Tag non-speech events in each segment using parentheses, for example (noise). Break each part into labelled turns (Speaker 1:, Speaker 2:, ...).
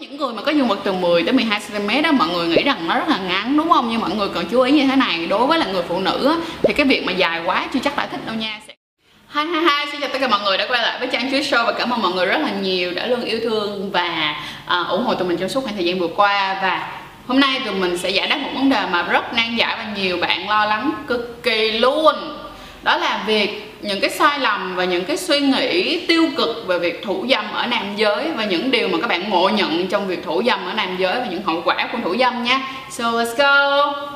Speaker 1: những người mà có dương vật từ 10 tới 12 cm đó mọi người nghĩ rằng nó rất là ngắn đúng không? Nhưng mọi người cần chú ý như thế này đối với là người phụ nữ thì cái việc mà dài quá chưa chắc đã thích đâu nha. Hi hi hi, xin chào tất cả mọi người đã quay lại với Trang Chuối Show và cảm ơn mọi người rất là nhiều đã luôn yêu thương và uh, ủng hộ tụi mình trong suốt khoảng thời gian vừa qua. Và hôm nay tụi mình sẽ giải đáp một vấn đề mà rất nan giải và nhiều bạn lo lắng cực kỳ luôn. Đó là việc những cái sai lầm và những cái suy nghĩ tiêu cực về việc thủ dâm ở nam giới và những điều mà các bạn ngộ nhận trong việc thủ dâm ở nam giới và những hậu quả của thủ dâm nha. So, let's go.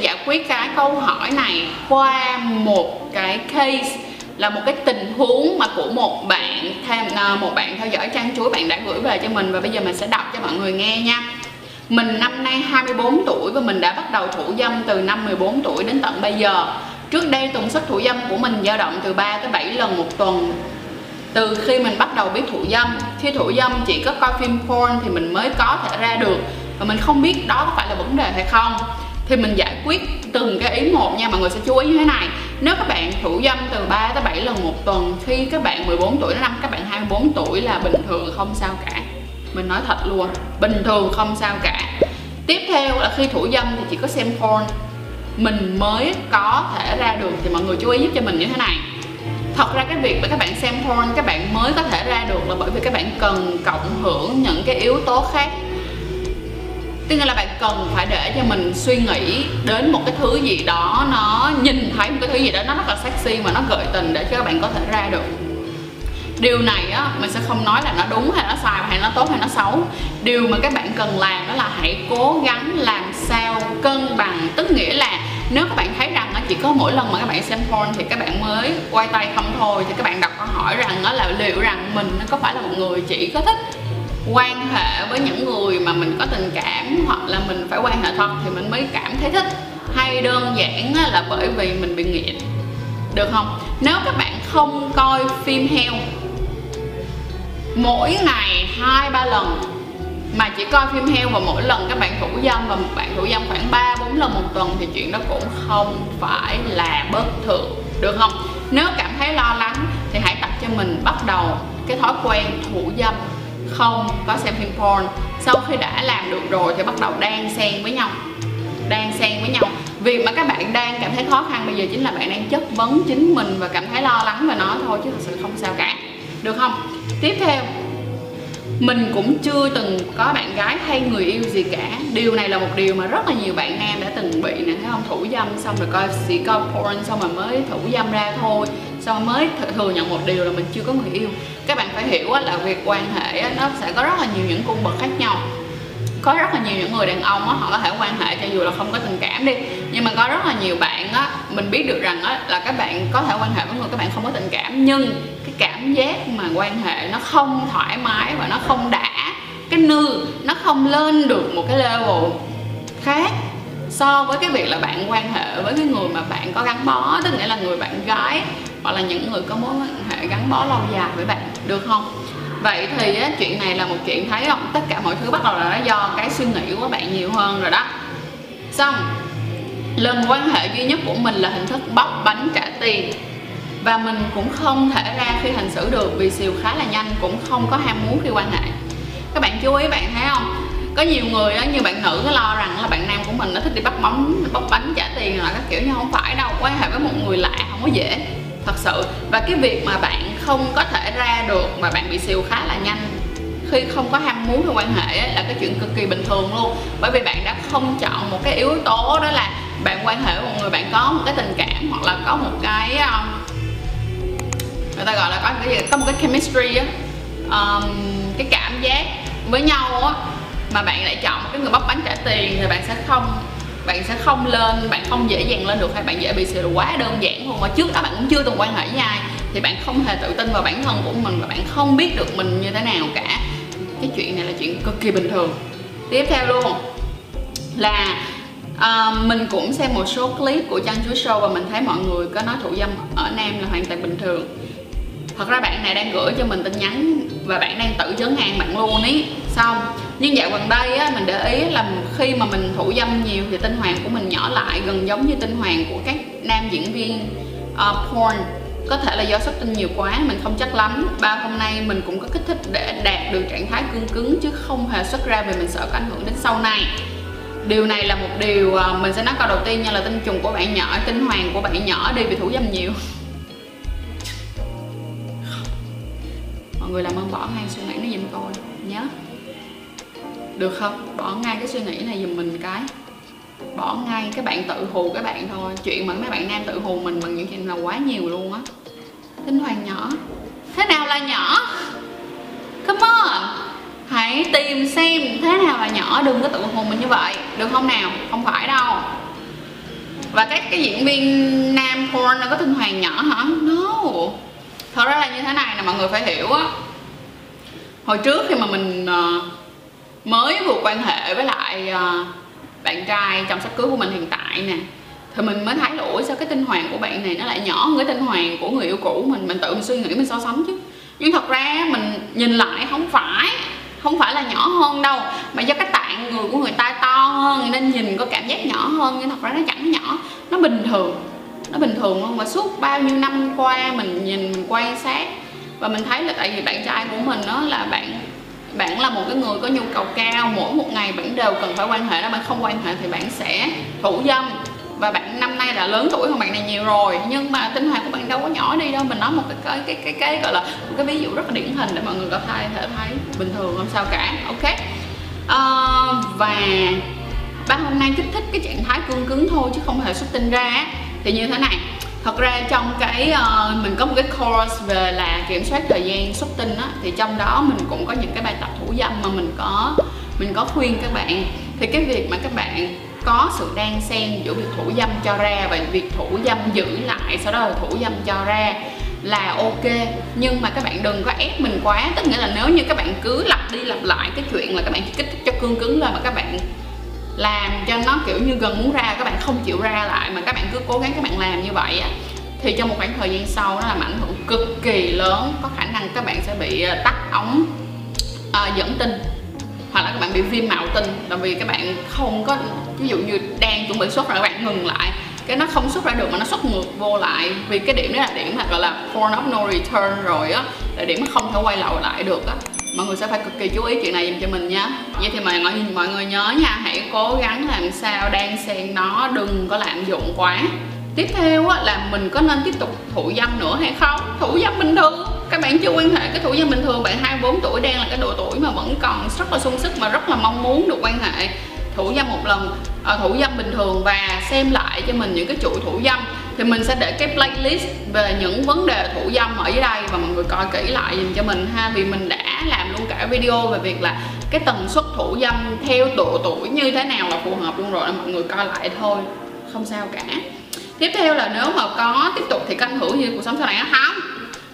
Speaker 1: giải quyết cái câu hỏi này qua một cái case, là một cái tình huống mà của một bạn tham à, một bạn theo dõi trang chuối bạn đã gửi về cho mình và bây giờ mình sẽ đọc cho mọi người nghe nha. Mình năm nay 24 tuổi và mình đã bắt đầu thủ dâm từ năm 14 tuổi đến tận bây giờ. Trước đây, tần suất thủ dâm của mình dao động từ 3 tới 7 lần một tuần. Từ khi mình bắt đầu biết thủ dâm, khi thủ dâm chỉ có coi phim porn thì mình mới có thể ra được. Và mình không biết đó có phải là vấn đề hay không thì mình giải quyết từng cái ý một nha, mọi người sẽ chú ý như thế này. Nếu các bạn thủ dâm từ 3 tới 7 lần một tuần, khi các bạn 14 tuổi đến năm, các bạn 24 tuổi là bình thường không sao cả. Mình nói thật luôn, bình thường không sao cả. Tiếp theo là khi thủ dâm thì chỉ có xem porn. Mình mới có thể ra được thì mọi người chú ý giúp cho mình như thế này. Thật ra cái việc mà các bạn xem porn, các bạn mới có thể ra được là bởi vì các bạn cần cộng hưởng những cái yếu tố khác tức là bạn cần phải để cho mình suy nghĩ đến một cái thứ gì đó, nó nhìn thấy một cái thứ gì đó nó rất là sexy mà nó gợi tình để cho các bạn có thể ra được. Điều này á, mình sẽ không nói là nó đúng hay nó sai hay nó tốt hay nó xấu. Điều mà các bạn cần làm đó là hãy cố gắng làm sao cân bằng. Tức nghĩa là nếu các bạn thấy rằng nó chỉ có mỗi lần mà các bạn xem porn thì các bạn mới quay tay không thôi, thì các bạn đặt câu hỏi rằng nó là liệu rằng mình nó có phải là một người chỉ có thích quan hệ với những người mà mình có tình cảm hoặc là mình phải quan hệ thật thì mình mới cảm thấy thích. Hay đơn giản là bởi vì mình bị nghiện. Được không? Nếu các bạn không coi phim heo, mỗi ngày hai, ba lần mà chỉ coi phim heo và mỗi lần các bạn thủ dâm và một bạn thủ dâm khoảng 3 4 lần một tuần thì chuyện đó cũng không phải là bất thường. Được không? Nếu cảm thấy lo lắng thì hãy tập cho mình bắt đầu cái thói quen thủ dâm không, có xem phim porn. Sau khi đã làm được rồi thì bắt đầu đang xen với nhau. Đang xen với nhau. Việc mà các bạn đang cảm thấy khó khăn bây giờ chính là bạn đang chất vấn chính mình và cảm thấy lo lắng về nó thôi, chứ thật sự không sao cả. Được không? Tiếp theo mình cũng chưa từng có bạn gái hay người yêu gì cả. Điều này là một điều mà rất là nhiều bạn nam đã từng bị nè, thấy không? Thủ dâm, xong rồi coi chỉ coi porn, xong rồi mới thủ dâm ra thôi. Xong mới th- thừa nhận một điều là mình chưa có người yêu. Các bạn phải hiểu là việc quan hệ nó sẽ có rất là nhiều những cung bậc khác nhau. Có rất là nhiều những người đàn ông á, họ có thể quan hệ cho dù là không có tình cảm đi. Nhưng mà có rất là nhiều bạn á, mình biết được rằng á là các bạn có thể quan hệ với người các bạn không có tình cảm. Nhưng cảm giác mà quan hệ nó không thoải mái và nó không đã cái nư nó không lên được một cái level khác so với cái việc là bạn quan hệ với cái người mà bạn có gắn bó tức nghĩa là người bạn gái hoặc là những người có mối quan hệ gắn bó lâu dài với bạn được không? Vậy thì á, chuyện này là một chuyện thấy không? Tất cả mọi thứ bắt đầu là nó do cái suy nghĩ của bạn nhiều hơn rồi đó. Xong lần quan hệ duy nhất của mình là hình thức bóc bánh trả tiền và mình cũng không thể ra khi hành xử được vì xìu khá là nhanh cũng không có ham muốn khi quan hệ. Các bạn chú ý bạn thấy không? Có nhiều người đó, như bạn nữ có lo rằng là bạn nam của mình nó thích đi bắt bóng bóc bánh trả tiền rồi các kiểu như không phải đâu quan hệ với một người lạ không có dễ thật sự. Và cái việc mà bạn không có thể ra được mà bạn bị xìu khá là nhanh khi không có ham muốn trong quan hệ ấy, là cái chuyện cực kỳ bình thường luôn. Bởi vì bạn đã không chọn một cái yếu tố đó là bạn quan hệ với một người bạn có một cái tình cảm hoặc là có một cái um, người ta gọi là có cái có một cái chemistry á. Um, cái cảm giác với nhau á mà bạn lại chọn cái người bóc bánh trả tiền thì bạn sẽ không bạn sẽ không lên bạn không dễ dàng lên được hay bạn dễ bị sự quá đơn giản luôn mà trước đó bạn cũng chưa từng quan hệ với ai thì bạn không hề tự tin vào bản thân của mình và bạn không biết được mình như thế nào cả. Cái chuyện này là chuyện cực kỳ bình thường. Tiếp theo luôn là uh, mình cũng xem một số clip của chân Chuối Show và mình thấy mọi người có nói thủ dâm ở Nam là hoàn toàn bình thường thật ra bạn này đang gửi cho mình tin nhắn và bạn đang tự chấn hàng bạn luôn ý. Xong nhưng dạo gần đây á mình để ý là khi mà mình thủ dâm nhiều thì tinh hoàng của mình nhỏ lại gần giống như tinh hoàng của các nam diễn viên uh, porn. Có thể là do xuất tinh nhiều quá mình không chắc lắm. Ba hôm nay mình cũng có kích thích để đạt được trạng thái cương cứng chứ không hề xuất ra vì mình sợ có ảnh hưởng đến sau này. Điều này là một điều ờ, mình sẽ nói câu đầu tiên nha là tinh trùng của bạn nhỏ tinh hoàng của bạn nhỏ đi vì thủ dâm nhiều. (laughs) mọi người làm ơn bỏ ngay suy nghĩ nó giùm tôi, nhớ. Được không? Bỏ ngay cái suy nghĩ này giùm mình cái. Bỏ ngay các bạn tự hù các bạn thôi. Chuyện mà mấy bạn nam tự hù mình bằng những chuyện là quá nhiều luôn á. Tinh hoàng nhỏ. Thế nào là nhỏ? Come on! Hãy tìm xem thế nào là nhỏ, đừng có tự hù mình như vậy. Được không nào? Không phải đâu. Và các cái diễn viên nam porn nó có tinh hoàng nhỏ hả? No thật ra là như thế này là mọi người phải hiểu á. Hồi trước khi mà mình ờ, mới vừa quan hệ với lại ờ, bạn trai trong sắp cưới của mình hiện tại nè, thì mình mới thấy là, ủa, sao cái tinh hoàng của bạn này nó lại nhỏ hơn cái tinh hoàng của người yêu cũ mình? Mình tự mình suy nghĩ, mình so sánh chứ. Nhưng thật ra mình nhìn lại không phải không phải là nhỏ hơn đâu, mà do cái tạng người của người ta to hơn, nên nhìn có cảm giác nhỏ hơn, nhưng thật ra nó chẳng nhỏ, nó bình thường nó bình thường luôn và suốt bao nhiêu năm qua mình nhìn mình quan sát và mình thấy là tại vì bạn trai của mình đó là bạn bạn là một cái người có nhu cầu cao mỗi một ngày bạn đều cần phải quan hệ đó bạn không quan hệ thì bạn sẽ thủ dâm. Và bạn năm nay đã lớn tuổi hơn bạn này nhiều rồi nhưng mà tinh hoạt của bạn đâu có nhỏ đi đâu. Mình nói một cái cái cái cái, cái gọi là một cái ví dụ rất là điển hình để mọi người có thể thể thấy bình thường không sao cả. Ok. Uh, và ba hôm nay kích thích cái trạng thái cương cứng thôi chứ không hề xuất tinh ra thì như thế này. Thật ra trong cái uh, mình có một cái course về là kiểm soát thời gian xuất tinh á thì trong đó mình cũng có những cái bài tập thủ dâm mà mình có mình có khuyên các bạn. Thì cái việc mà các bạn có sự đan xen giữa việc thủ dâm cho ra và việc thủ dâm giữ lại sau đó là thủ dâm cho ra là ok. Nhưng mà các bạn đừng có ép mình quá. Tức nghĩa là nếu như các bạn cứ lặp đi lặp lại cái chuyện là các bạn chỉ kích thích cho cương cứng lên mà các bạn làm cho nó kiểu như gần muốn ra các bạn không chịu ra lại mà các bạn cứ cố gắng các bạn làm như vậy á thì trong một khoảng thời gian sau nó làm ảnh hưởng cực kỳ lớn có khả năng các bạn sẽ bị ờ, tắc ống à, dẫn tinh hoặc là các bạn bị viêm mạo tinh. Là vì các bạn không có ví dụ như đang chuẩn bị xuất ra các bạn ngừng lại cái nó không xuất ra được mà nó xuất ngược vô lại. Vì cái điểm đó là điểm mà gọi là point of no return rồi á là điểm nó không thể quay lại được á mọi người sẽ phải cực kỳ chú ý chuyện này dùm cho mình nhé. Vậy thì mọi người mọi người nhớ nha hãy cố gắng làm sao đang xen nó đừng có lạm dụng quá. Tiếp theo á, là mình có nên tiếp tục thủ dâm nữa hay không? Thủ dâm bình thường. Các bạn chưa quan hệ cái thủ dâm bình thường bạn 24 tuổi đang là cái độ tuổi mà vẫn còn rất là sung sức mà rất là mong muốn được quan hệ thủ dâm một lần uh, thủ dâm bình thường và xem lại cho mình những cái chuỗi thủ dâm thì mình sẽ để cái playlist về những vấn đề thủ dâm ở dưới đây và mọi người coi kỹ lại dùm cho mình ha. Vì mình đã làm luôn cả video về việc là cái tần suất thủ dâm theo độ tuổi như thế nào là phù hợp luôn rồi mọi người coi lại thôi không sao cả. Tiếp theo là nếu mà có tiếp tục thì canh hưởng như cuộc sống sau này nó không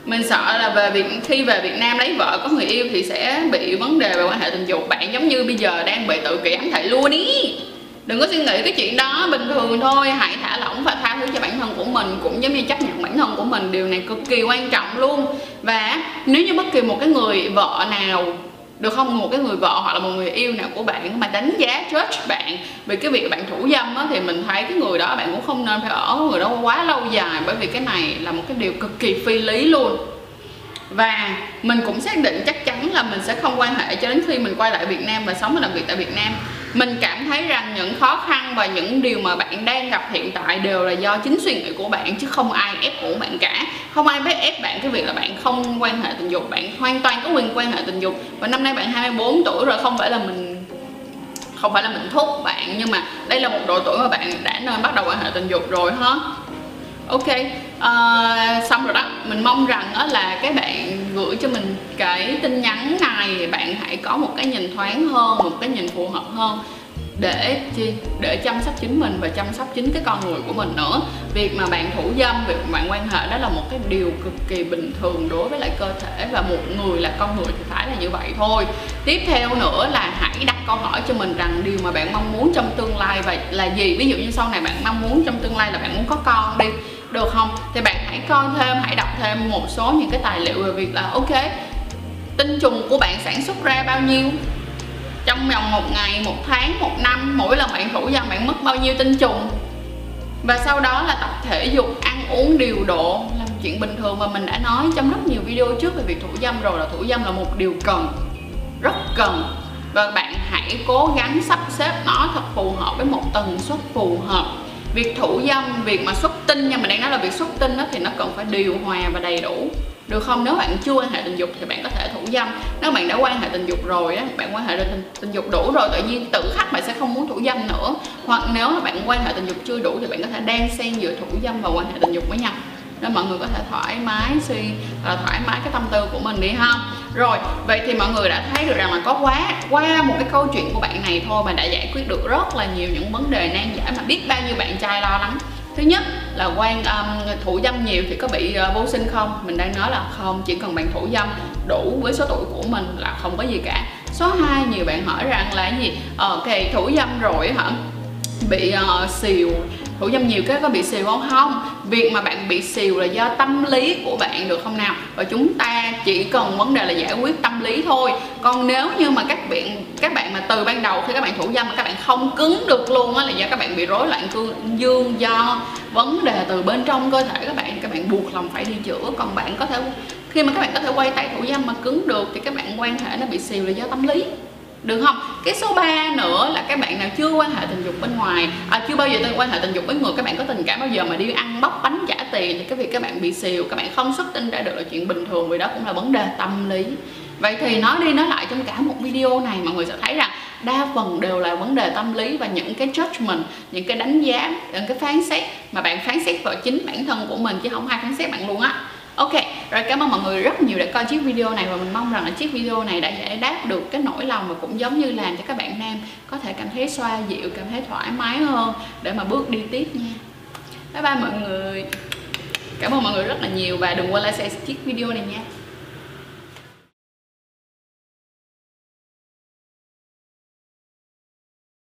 Speaker 1: mình sợ là về việc khi về Việt Nam lấy vợ có người yêu thì sẽ bị vấn đề về quan hệ tình dục. Bạn giống như bây giờ đang bị tự kỷ ám thị luôn ý. Đừng có suy nghĩ cái chuyện đó, bình thường thôi. Hãy thả lỏng và tha thứ cho bản thân của mình, cũng giống như chấp nhận bản thân của mình. Điều này cực kỳ quan trọng luôn. Và nếu như bất kỳ một cái người vợ nào được không? Một cái người vợ hoặc là một người yêu nào của bạn mà đánh giá judge bạn vì cái việc bạn thủ dâm á, thì mình thấy cái người đó bạn cũng không nên phải ở người đó quá lâu dài bởi vì cái này là một cái điều cực kỳ phi lý luôn. Và mình cũng xác định chắc chắn là mình sẽ không quan hệ cho đến khi mình quay lại Việt Nam và sống và làm việc tại Việt Nam mình cảm thấy rằng những khó khăn và những điều mà bạn đang gặp hiện tại đều là do chính suy nghĩ của bạn, chứ không ai ép buộc bạn cả không ai biết ép bạn cái việc là bạn không quan hệ tình dục, bạn hoàn toàn có quyền quan hệ tình dục và năm nay bạn 24 tuổi rồi, không phải là mình, không phải là mình thúc bạn, nhưng mà đây là một độ tuổi mà bạn đã nên bắt đầu quan hệ tình dục rồi hết ok uh, xong rồi đó. Mình mong rằng đó là các bạn gửi cho mình cái tin nhắn này. Bạn hãy có một cái nhìn thoáng hơn một cái nhìn phù hợp hơn để chi để chăm sóc chính mình và chăm sóc chính cái con người của mình nữa. Việc mà bạn thủ dâm việc mà bạn quan hệ đó là một cái điều cực kỳ bình thường đối với lại cơ thể và một người là con người thì phải là như vậy thôi. Tiếp theo nữa là hãy đặt câu hỏi cho mình rằng điều mà bạn mong muốn trong tương lai và là gì? Ví dụ như sau này bạn mong muốn trong tương lai là bạn muốn có con đi được không? Thì bạn hãy coi thêm, hãy đọc thêm một số những cái tài liệu về việc là, ok, tinh trùng của bạn sản xuất ra bao nhiêu? Trong vòng một ngày, một tháng, một năm, mỗi lần bạn thủ dâm bạn mất bao nhiêu tinh trùng? Và sau đó là tập thể dục, ăn uống điều độ, là một chuyện bình thường mà mình đã nói trong rất nhiều video trước về việc thủ dâm rồi, là thủ dâm là một điều cần, rất cần. Và bạn hãy cố gắng sắp xếp nó thật phù hợp với một tần suất phù hợp việc thủ dâm việc mà xuất tinh nha mình đang nói là việc xuất tinh đó thì nó cần phải điều hòa và đầy đủ. Được không? Nếu bạn chưa quan hệ tình dục thì bạn có thể thủ dâm. Nếu bạn đã quan hệ tình dục rồi á bạn quan hệ tình, tình dục đủ rồi tự nhiên tự khắc bạn sẽ không muốn thủ dâm nữa. Hoặc nếu là bạn quan hệ tình dục chưa đủ thì bạn có thể đan xen giữa thủ dâm và quan hệ tình dục với nhau để mọi người có thể thoải mái suy là thoải mái cái tâm tư của mình đi ha. Rồi vậy thì mọi người đã thấy được rằng là có quá qua một cái câu chuyện của bạn này thôi mà đã giải quyết được rất là nhiều những vấn đề nan giải mà biết bao nhiêu bạn trai lo lắng. Thứ nhất là quan um, thủ dâm nhiều thì có bị uh, vô sinh không? Mình đang nói là không chỉ cần bạn thủ dâm đủ với số tuổi của mình là không có gì cả. Số 2 nhiều bạn hỏi rằng là gì? Ờ, ok thủ dâm rồi hả? Bị uh, xìu thủ dâm nhiều cái có bị xìu không không? Việc mà bạn bị xìu là do tâm lý của bạn được không nào? Và chúng ta chỉ cần vấn đề là giải quyết tâm lý thôi. Còn nếu như mà các bạn các bạn mà từ ban đầu khi các bạn thủ dâm mà các bạn không cứng được luôn á là do các bạn bị rối loạn cương, dương do vấn đề từ bên trong cơ thể các bạn các bạn buộc lòng phải đi chữa. Còn bạn có thể, khi mà các bạn có thể quay tay thủ dâm mà cứng được thì các bạn quan hệ nó bị xìu là do tâm lý được không? Cái số 3 nữa là các bạn nào chưa quan hệ tình dục bên ngoài à, chưa bao giờ tôi quan hệ tình dục với người. Các bạn có tình cảm bao giờ mà đi ăn bóc bánh trả tiền thì cái việc các bạn bị xìu các bạn không xuất tinh ra được là chuyện bình thường vì đó cũng là vấn đề tâm lý. Vậy thì nói đi nói lại trong cả một video này mọi người sẽ thấy rằng đa phần đều là vấn đề tâm lý và những cái judgment những cái đánh giá những cái phán xét mà bạn phán xét vào chính bản thân của mình chứ không ai phán xét bạn luôn á. Ok, rồi cảm ơn mọi người rất nhiều đã coi chiếc video này và mình mong rằng là chiếc video này đã giải đáp được cái nỗi lòng và cũng giống như làm cho các bạn nam có thể cảm thấy xoa dịu, cảm thấy thoải mái hơn để mà bước đi tiếp nha. Bye bye mọi người. Cảm ơn mọi người rất là nhiều và đừng quên like share chiếc video này nha.